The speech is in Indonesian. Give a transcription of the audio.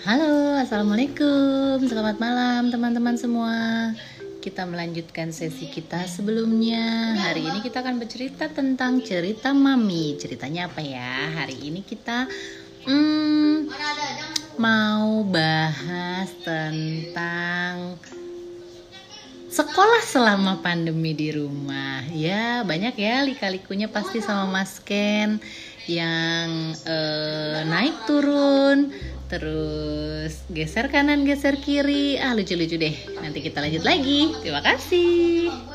Halo, assalamualaikum, selamat malam teman-teman semua. Kita melanjutkan sesi kita sebelumnya. Hari ini kita akan bercerita tentang cerita mami. Ceritanya apa ya? Hari ini kita hmm, mau bahas tentang sekolah selama pandemi di rumah. Ya, banyak ya lika-likunya pasti sama Mas Ken yang eh, naik turun terus geser kanan geser kiri. Ah lucu-lucu deh. Nanti kita lanjut lagi. Terima kasih